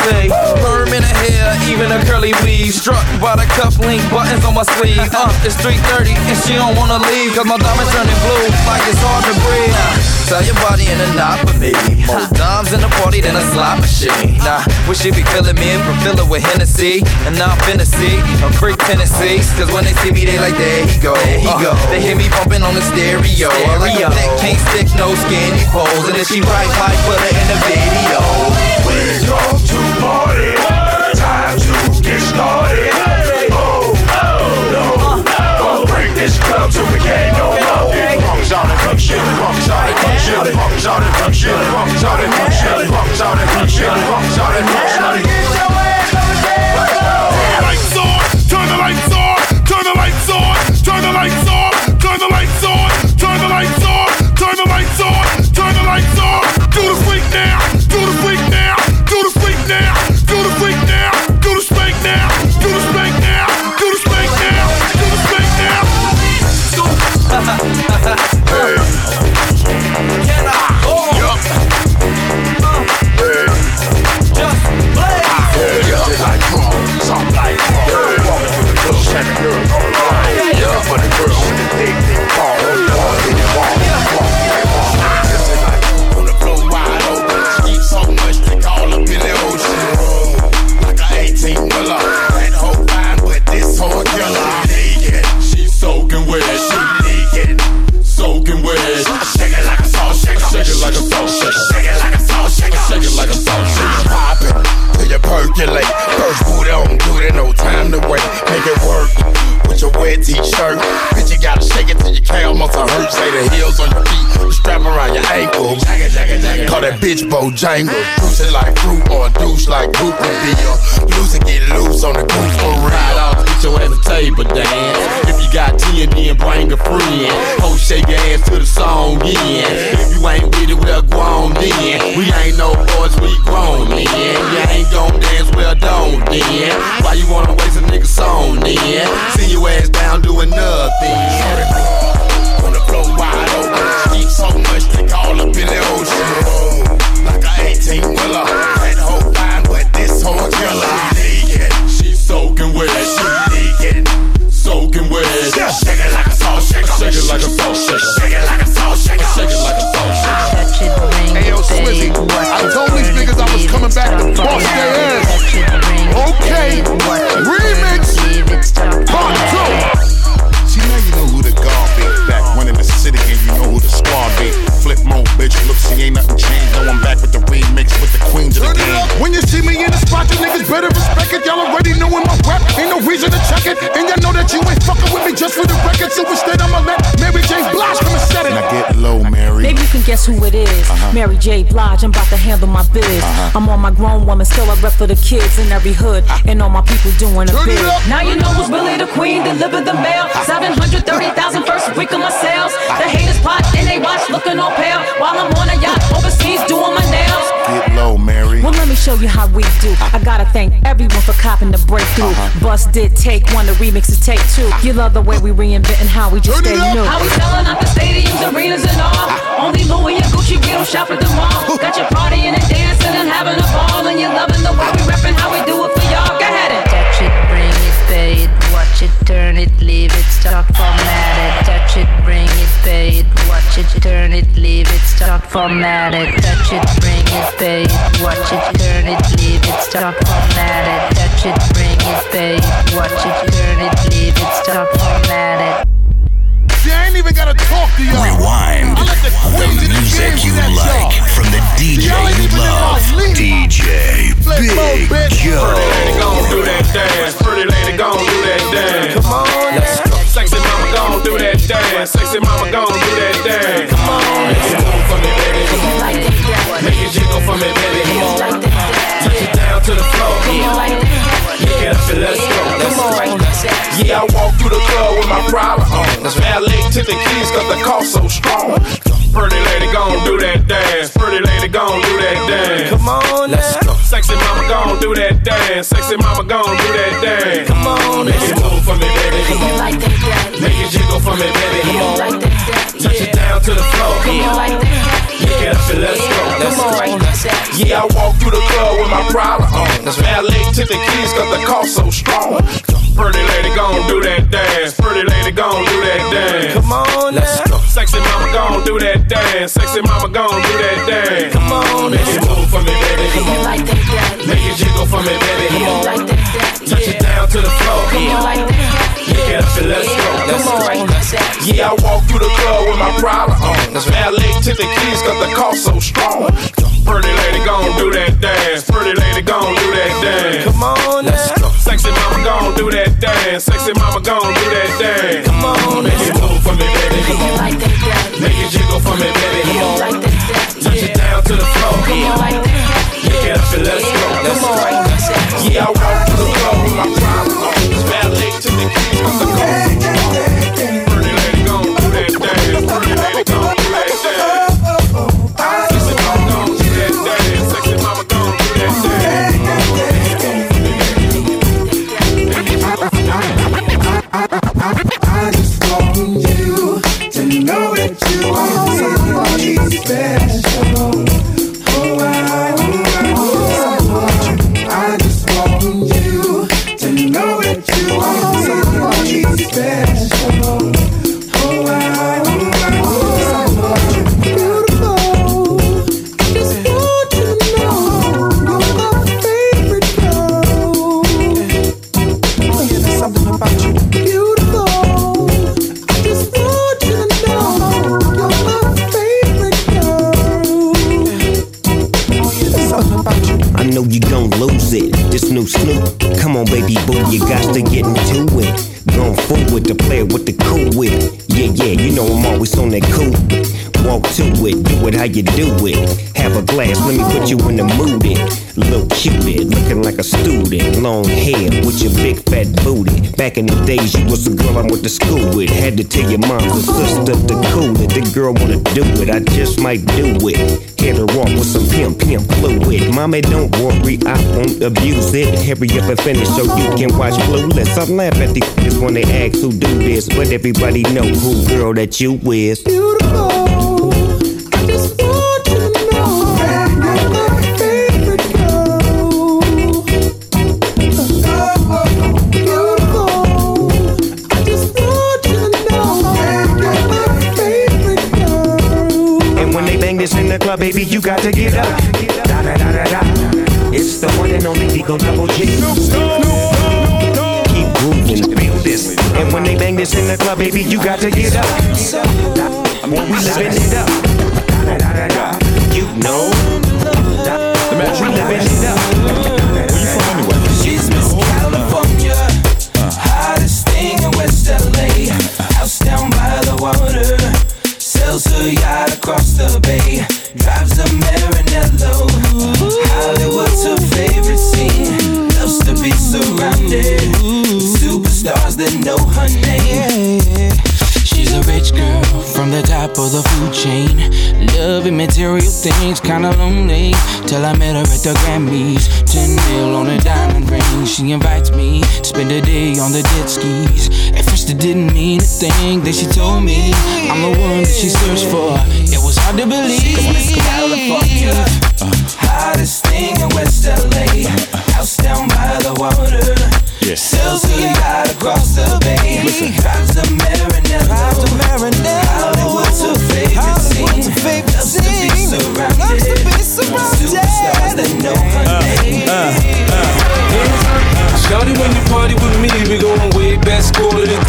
S2: like my sleeve. Uh, it's 3.30 and she don't wanna leave. Cause my diamonds turning blue like it's hard to breathe. Tell your body in a knot for me. More dimes in the party than a slot machine. Nah, wish she be feeling me and fill it with Hennessy. And now I'm finna see a freak Tennessee. Cause when they see me, they like, there he go. There he go. They hear me bumping on the stereo. I like a black can't stick, no skinny pose. And if she right, might put her in the video.
S24: We come to party. Time to get started. Break this club till we can't no more. Punks on it, punk shit, punks on it, punk shit, punks on it, punk shit, punks on it, punk shit, punks on it, punk shit, punks on it, punks on it. Lights you percolate. First boot on, do it, no time to wait. Make it work with your wet t-shirt. Bitch, you gotta shake it till your calf muscle hurt. Say the heels on your feet, the strap around your ankle. Call that bitch Bojangles. Juice it like fruit or douche like Goop would be a loose and get loose on the goose for.
S20: Ride your ass a table dance. If you got ten, then bring a friend. Ho, shake your ass to the song in. If you ain't with it, well, go on then. We ain't no boys, we grown then. You ain't gon' dance, well, don't then. Why you wanna waste a nigga song then? See your ass down doing nothing.
S24: On the floor wide open. Keep so much they call up in the ocean. Like a 18 wheeler. That whole fine, but this whole killer. Naked. She soaking wet. She. Shake it like a salt shaker.
S20: Shake it like a salt shaker.
S24: Shake it like a salt shaker.
S20: Shake it like a salt shaker.
S25: Hey yo, Swizzy, I told these niggas I was coming back to bust their ass. Okay, remix, bitch. Look,
S20: see, ain't nothing changed. Now I'm back with the remix with the queens of the game. When you see me in the spot, you niggas better respect it. Y'all already knowin' my rap. Ain't no reason to check it. And y'all know that you ain't fucking with me just for the record. So instead, I'ma let Mary J. Blige come and set it. Now get low, Mary. Maybe
S26: you can guess who it is. Uh-huh. Mary J. Blige. I'm about to handle my biz. Uh-huh. I'm on my grown woman, still a rep for the kids in every hood. Uh-huh. And all my people doing a bit.
S27: Now you know who's really the queen. Deliver the mail. Uh-huh. 730,000 first week of my sales. The uh-huh. haters pot and they watch looking all pale while I'm on a yacht overseas doing my nails.
S28: Get low, Mary.
S26: Well, let me show you how we do. I gotta thank everyone for copping the breakthrough. Uh-huh. Bust did take one, the remix is take two. Uh-huh. You love the way we reinventing how we just stay new.
S27: How we selling out the stadiums, arenas, and all. Uh-huh. Only Louis and Gucci, we don't shop at the mall. Got you partying and dancing and having a ball, and you loving the way we reppin' how we do it for y'all. Go ahead and
S29: Touch it, bring watch it, turn it, leave it, stop formatted. Touch it, bring it, pay it, watch it, turn it, leave it, stop formatted. Touch it, bring it, pay it, watch it, turn it, leave it, stop formatted. Touch it, bring it, pay it, watch it, turn it, leave it, stop formatted.
S28: See, I ain't even gotta talk to y'all.
S30: Rewind the music you like from the DJ you love. DJ Big Joe.
S13: Gon' do that dance, pretty lady gon' do that dance. Come on, let's go. Sexy mama gon' do that dance, sexy mama gon' do that dance. Come on, make it move for me, baby. Come on, make it jiggle for me, baby. Come on, touch it down to the floor. Come on, get up and let's go. Come on. Yeah, I walk through the club with my private on. Valet took the keys cause the car so strong. Pretty lady gon' do that dance. Pretty lady gon' do that dance. Come on, let's go. Sexy mama gon' do that dance. Sexy mama gon' do that dance. Come on, make it move for me, baby. Come on, make it jiggle for me, baby. Come on, touch it down to the floor. Come on, get up and let's go. Come on. Yeah, I walk through the club with my private on. Valet took the keys cause the car so strong. Pretty lady gon' do that dance. Pretty lady gon' do that dance. Come on, let's go. Sexy mama gon' do that dance. Sexy mama gon' do that dance. Come on, make it move for me, baby. Come on, make it jiggle for me, baby. Come on, touch it down to the floor. Come on, get up and let's go. Come on. Yeah, I walk through the club with my private on. Valet took the keys cause the car so strong. Pretty lady gon' do that dance. Pretty lady gon' do that dance. Come on, let's go. Sexy mama gon' do that dance. Sexy mama gon' do that dance. Come on, make it move for me, baby. Come on, make it jiggle for me, baby. Come on, touch it down to the floor. Come on, get up and let's go. Yeah, I
S23: new Snoop, come on, baby boo, you got to get into it. Going forward to play with the cool wit. Yeah, yeah, you know I'm always on that cool. Walk to it, do it how you do it. Have a glass, let me put you in the mood. It. Little cupid, looking like a student. Long hair with your big fat booty. Back in the days, you was a girl I went to school with. Had to tell your mom and sister to cool it. The girl wanna do it, I just might do it. Hit her off with some pimp, pimp fluid. Mommy, don't worry, I won't abuse it. Hurry up and finish so you can watch Clueless. I laugh at these when they ask who do this, but everybody know who girl that you is. And to get up. Da da da da da. It's the one and only Eagle Double G. Keep grooving, feel this. And when they bang this in the club, baby, you got to get up. When we living it up. Da da da da. You know. When we living it up.
S31: Of the food chain. Loving material things, kinda lonely. Till I met her at the Grammys. 10 mil on a diamond ring. She invites me to spend a day on the jet skis. At first, it didn't mean a thing. Then she told me I'm the one that she searched for. It was hard to believe.
S12: California. Uh, hottest thing in West LA. House down by the water. Yeah. Sells a yacht across the bay. Drives the Maranello. Hollywood's her that.
S26: Shawty, when you party with me, we way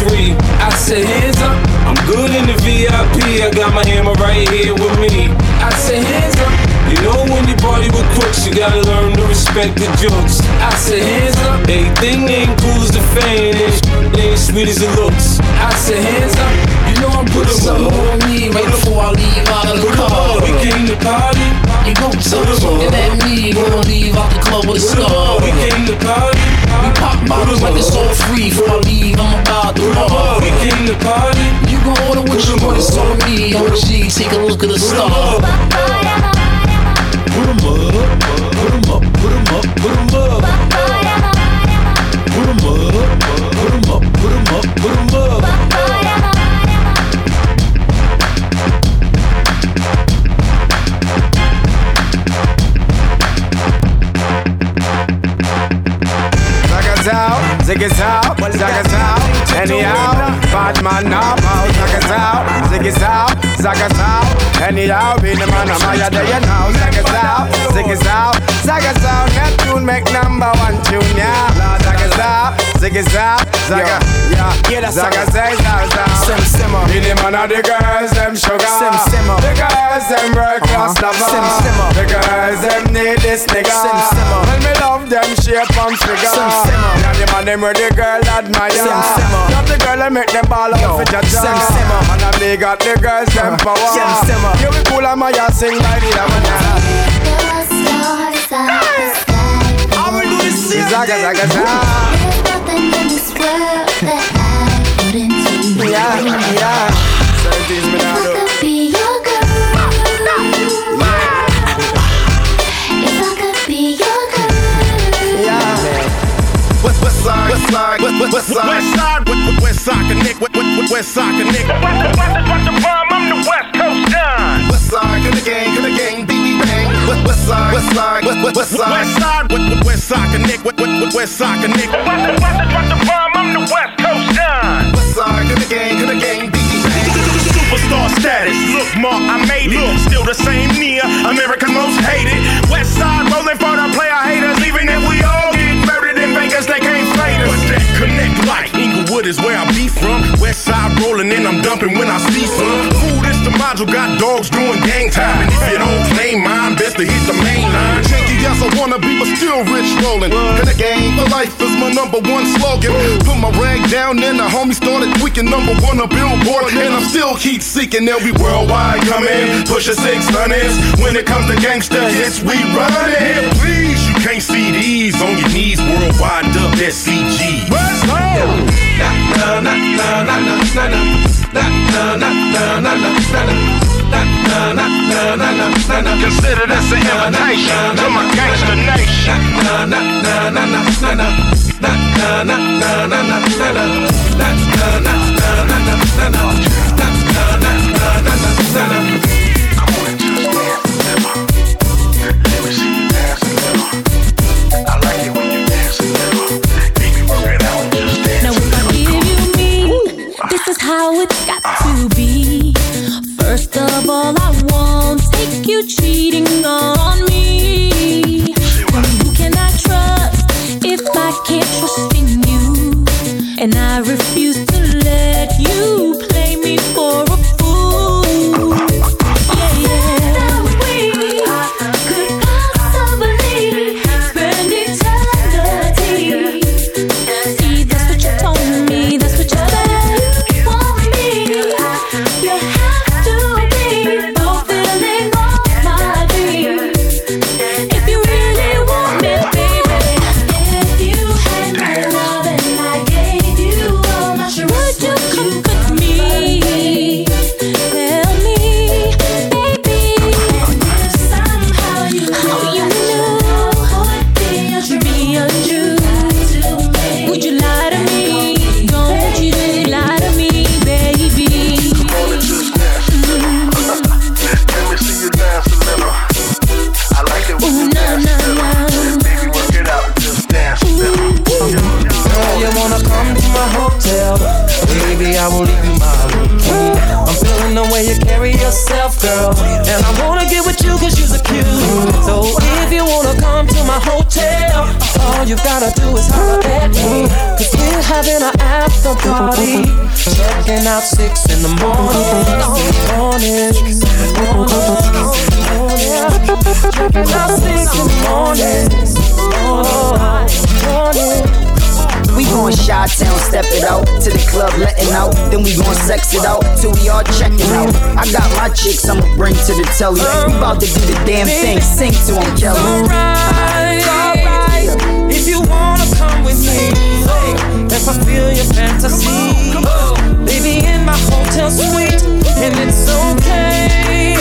S26: three. I said, hands up, I'm good in the VIP. I got my hammer right here with me. I said, hands up. You know when you party with you gotta learn to respect the jokes. I said, hands up. Everything ain't cool as the fan, and ain't sweet as it looks. I said, hands up. Before I leave,
S32: I'm about to bar.
S26: Oh, we came to party.
S32: You gon' order what you want, it's on me. OG, take a look at the star.
S33: Oh. ya there you know. Zag. Neptune make number one tune, yeah. Zag us zaga, yeah. Zagas say, zagas out.
S12: Sim simmer.
S33: Be the man of the girls, them sugar.
S12: Sim simmer.
S33: The girls, them world class uh-huh. lover.
S12: Sim simmer.
S33: The girls, them need this nigga.
S12: Sim simmer.
S33: When me love them shape and figure.
S12: Sim simmer.
S33: Yeah, the man them where the girl admire.
S12: Sim simmer.
S33: Love the girl and make them ball out
S12: Yo,
S33: for jaja.
S12: sim simmer.
S33: And I me got the girls them uh-huh. power.
S12: Sim simmer.
S33: You be cool and my ass sing by the world that
S12: I wouldn't do. Yeah, yeah.
S33: Certain me now. I could be your girl. Yeah. If I could be your girl. Yeah.
S20: West, west side, west side, west, west, west side, west side, west, west side, connect, west, west, west side, connect.
S34: West, west, west, west, I'm the West Coast done.
S20: West side, connect, gang, connect, gang, BB bang. West, west side, west side, west, west, west side, west side, west, west side, connect, west, west, west side, connect. West, west, west, west, west,
S34: I'm West Coast Don.
S20: West side, can the gang, can the bang.
S34: Superstar status, look, Mark, I made it. Still the same near America's most hated. West side rolling for the player haters, even if we all get murdered in Vegas, they can't
S20: like Inglewood is where I be from. West side rolling in, I'm dumping when I see some. Fool, this the module got dogs doing gang time. And if you don't claim mine, best to hit the main line. Janky, yes, I wanna be, but still rich rolling. Connect gang for life is my number one slogan. Put my rag down, then the homie started tweaking number one on Billboard. And I'm still heat seeking, they'll be worldwide coming. Push a six hundreds. When it comes to gangster hits, we run it. Please, you can't see these on your knees. Worldwide up SCG. Go!
S34: Consider this an invitation to my gangster nation. na
S9: how it's got to be. First of all, I won't take you cheating on
S10: six in the morning. Checking out six in the morning.
S8: We gon' shot town, step it out to the club, letting out. Then we gon' sex it out till we all checking out. I got my chicks, I'ma bring to the telly. We bout to do the damn thing, sing to 'em, Kelly.
S10: Alright. If you wanna come with me, if I feel your fantasy, baby in my hotel suite, and it's okay.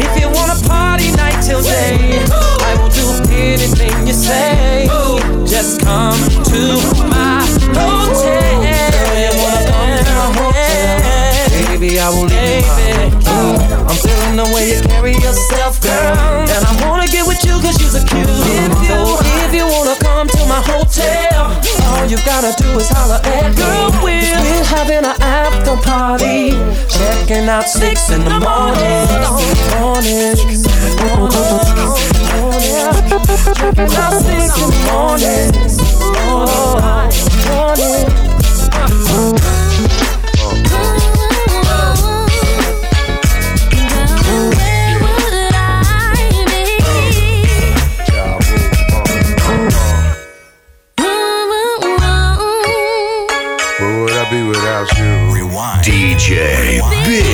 S10: If you wanna party night till day, I will do anything you say. Just come to my hotel. You wanna come to my hotel? Baby, I will leave you my key. I'm feeling the way you carry yourself, girl. And I wanna get with you cause you're so cute. So if you wanna come to my hotel, all you gotta is holler at girl Will. We're having an after party. Checking out six in the morning. Morning. Checking out six in the morning. Morning.
S30: DJ Big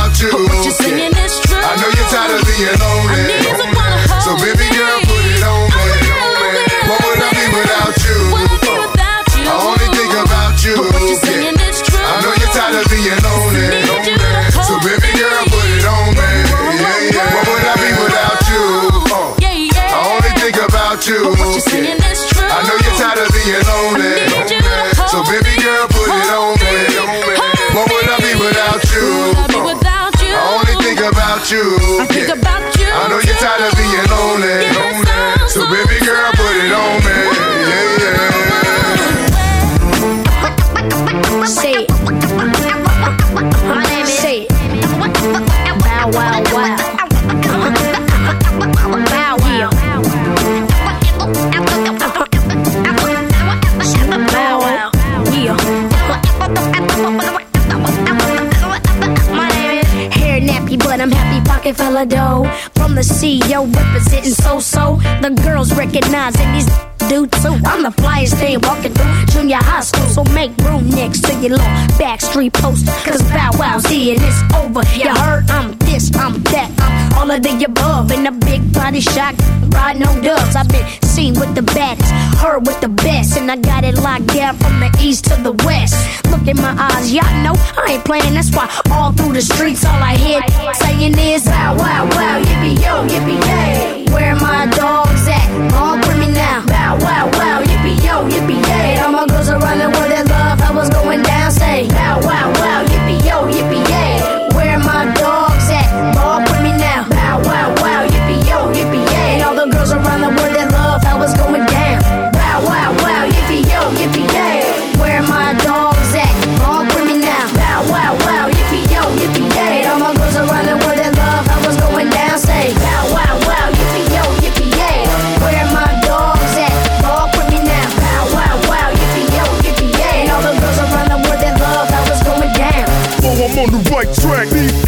S9: you. I know you're tired of being lonely. So baby you.
S25: Girls recognizing these dude too. I'm the flyest thing walking through junior high school, so make room next to your little backstreet poster. Cause Bow Wow's here and it's over. You heard I'm this, I'm that, I'm all of the above. In a big body shot, riding on dubs. I've been seen with the baddest, heard with the best, and I got it locked down from the east to the west. Look in my eyes, y'all know I ain't playing. That's why all through the streets, all I hear saying is Bow Wow Wow, yippee yo, yippee yay. Where my dogs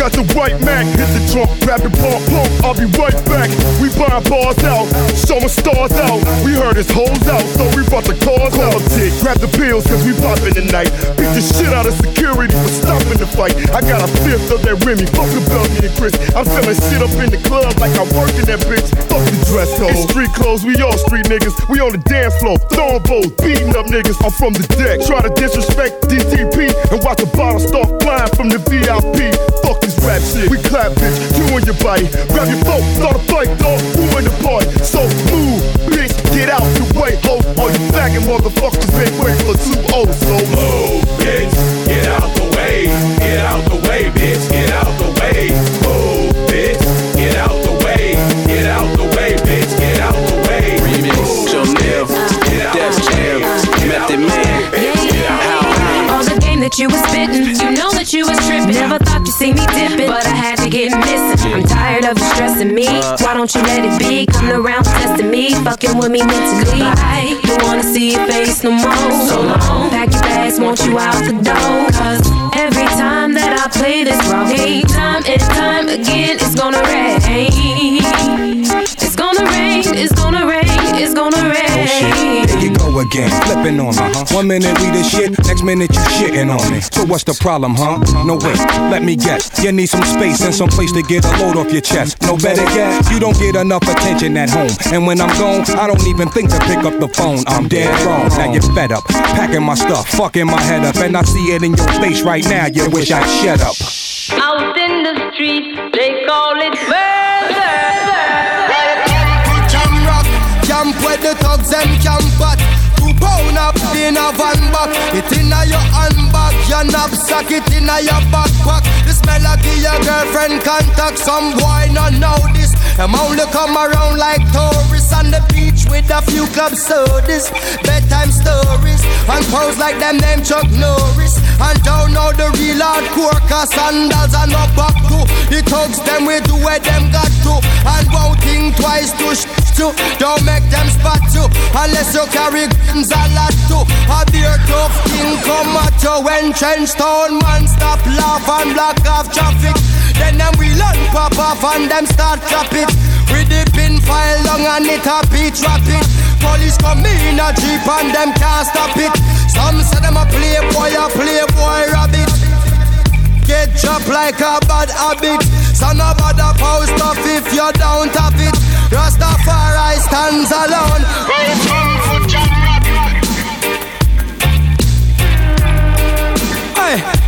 S9: Got the white Mac. Hit the trunk, grab the pump, pump. I'll be right back. We
S3: Find bars out, showing stars out. We heard his hoes out, so we brought the cars out. Tick, grab the pills, cause we poppin' tonight. Beat the shit out of security for stopping the fight. I got a fifth of that Remy, fuck the Belgian and Chris. I'm selling shit up in the club like I work in that bitch. Fuck the dress code. It's street clothes, we all street niggas. We on the dance floor, throwing bows, beating up niggas. I'm from the deck. Try to disrespect DTP and watch the bottle start flying from the VIP. Fuck this rap shit. We clap, bitch. And your body. Grab your phone, start a fight, dog. Who in the party? So move, bitch. Get out the way, ho. All you faggot motherfuckers been waiting for two O's. So move,
S27: but I had to get missing. I'm tired of you stressing me. Uh. Why don't you let it be? Coming around testing me, fucking with me mentally. I don't wanna see your face no more. So long, pack your bags, want you out the door. Cause every time that I play this wrong game, time and time again, it's gonna rain. It's gonna rain, it's gonna rain, it's gonna rain.
S21: Oh, there you go again, flipping on me, huh? One minute we the shit, next minute you shitting on me. So what's the problem, huh? No wait, let me guess. You need some space and some place to get a load off your chest. No better yet, you don't get enough attention at home. And when I'm gone, I don't even think to pick up the phone. I'm dead wrong. Now you're fed up, packing my stuff, fucking my head up, and I see it in your face right now. You wish I'd shut up.
S35: Out in the street, they call it murder.
S16: The thugs and camp at. Two pound up in a van back. It inna your handbag, your knapsack, it inna your backpack. This melody your girlfriend contact. Some boy not know this. Them only come around like tourists on the beach with a few club sodas, bedtime stories, and pose like them name Chuck Norris. And don't know the real hardcore cause sandals and no back to. The thugs them we do where them got to. And won't think twice to sh to. Don't make them spot you Unless you carry guns a lot to. A beer tough thing come at you When trench town man stop laugh and block off traffic. Then them we learn pop off and them start clap it With the pin file long and it a beat rapid Police come in a jeep and them can't stop it. Some say them a playboy, a playboy rabbit. Get chopped like a bad habit. Son of a post off if you don't have it. Rastafari stands alone. Hey.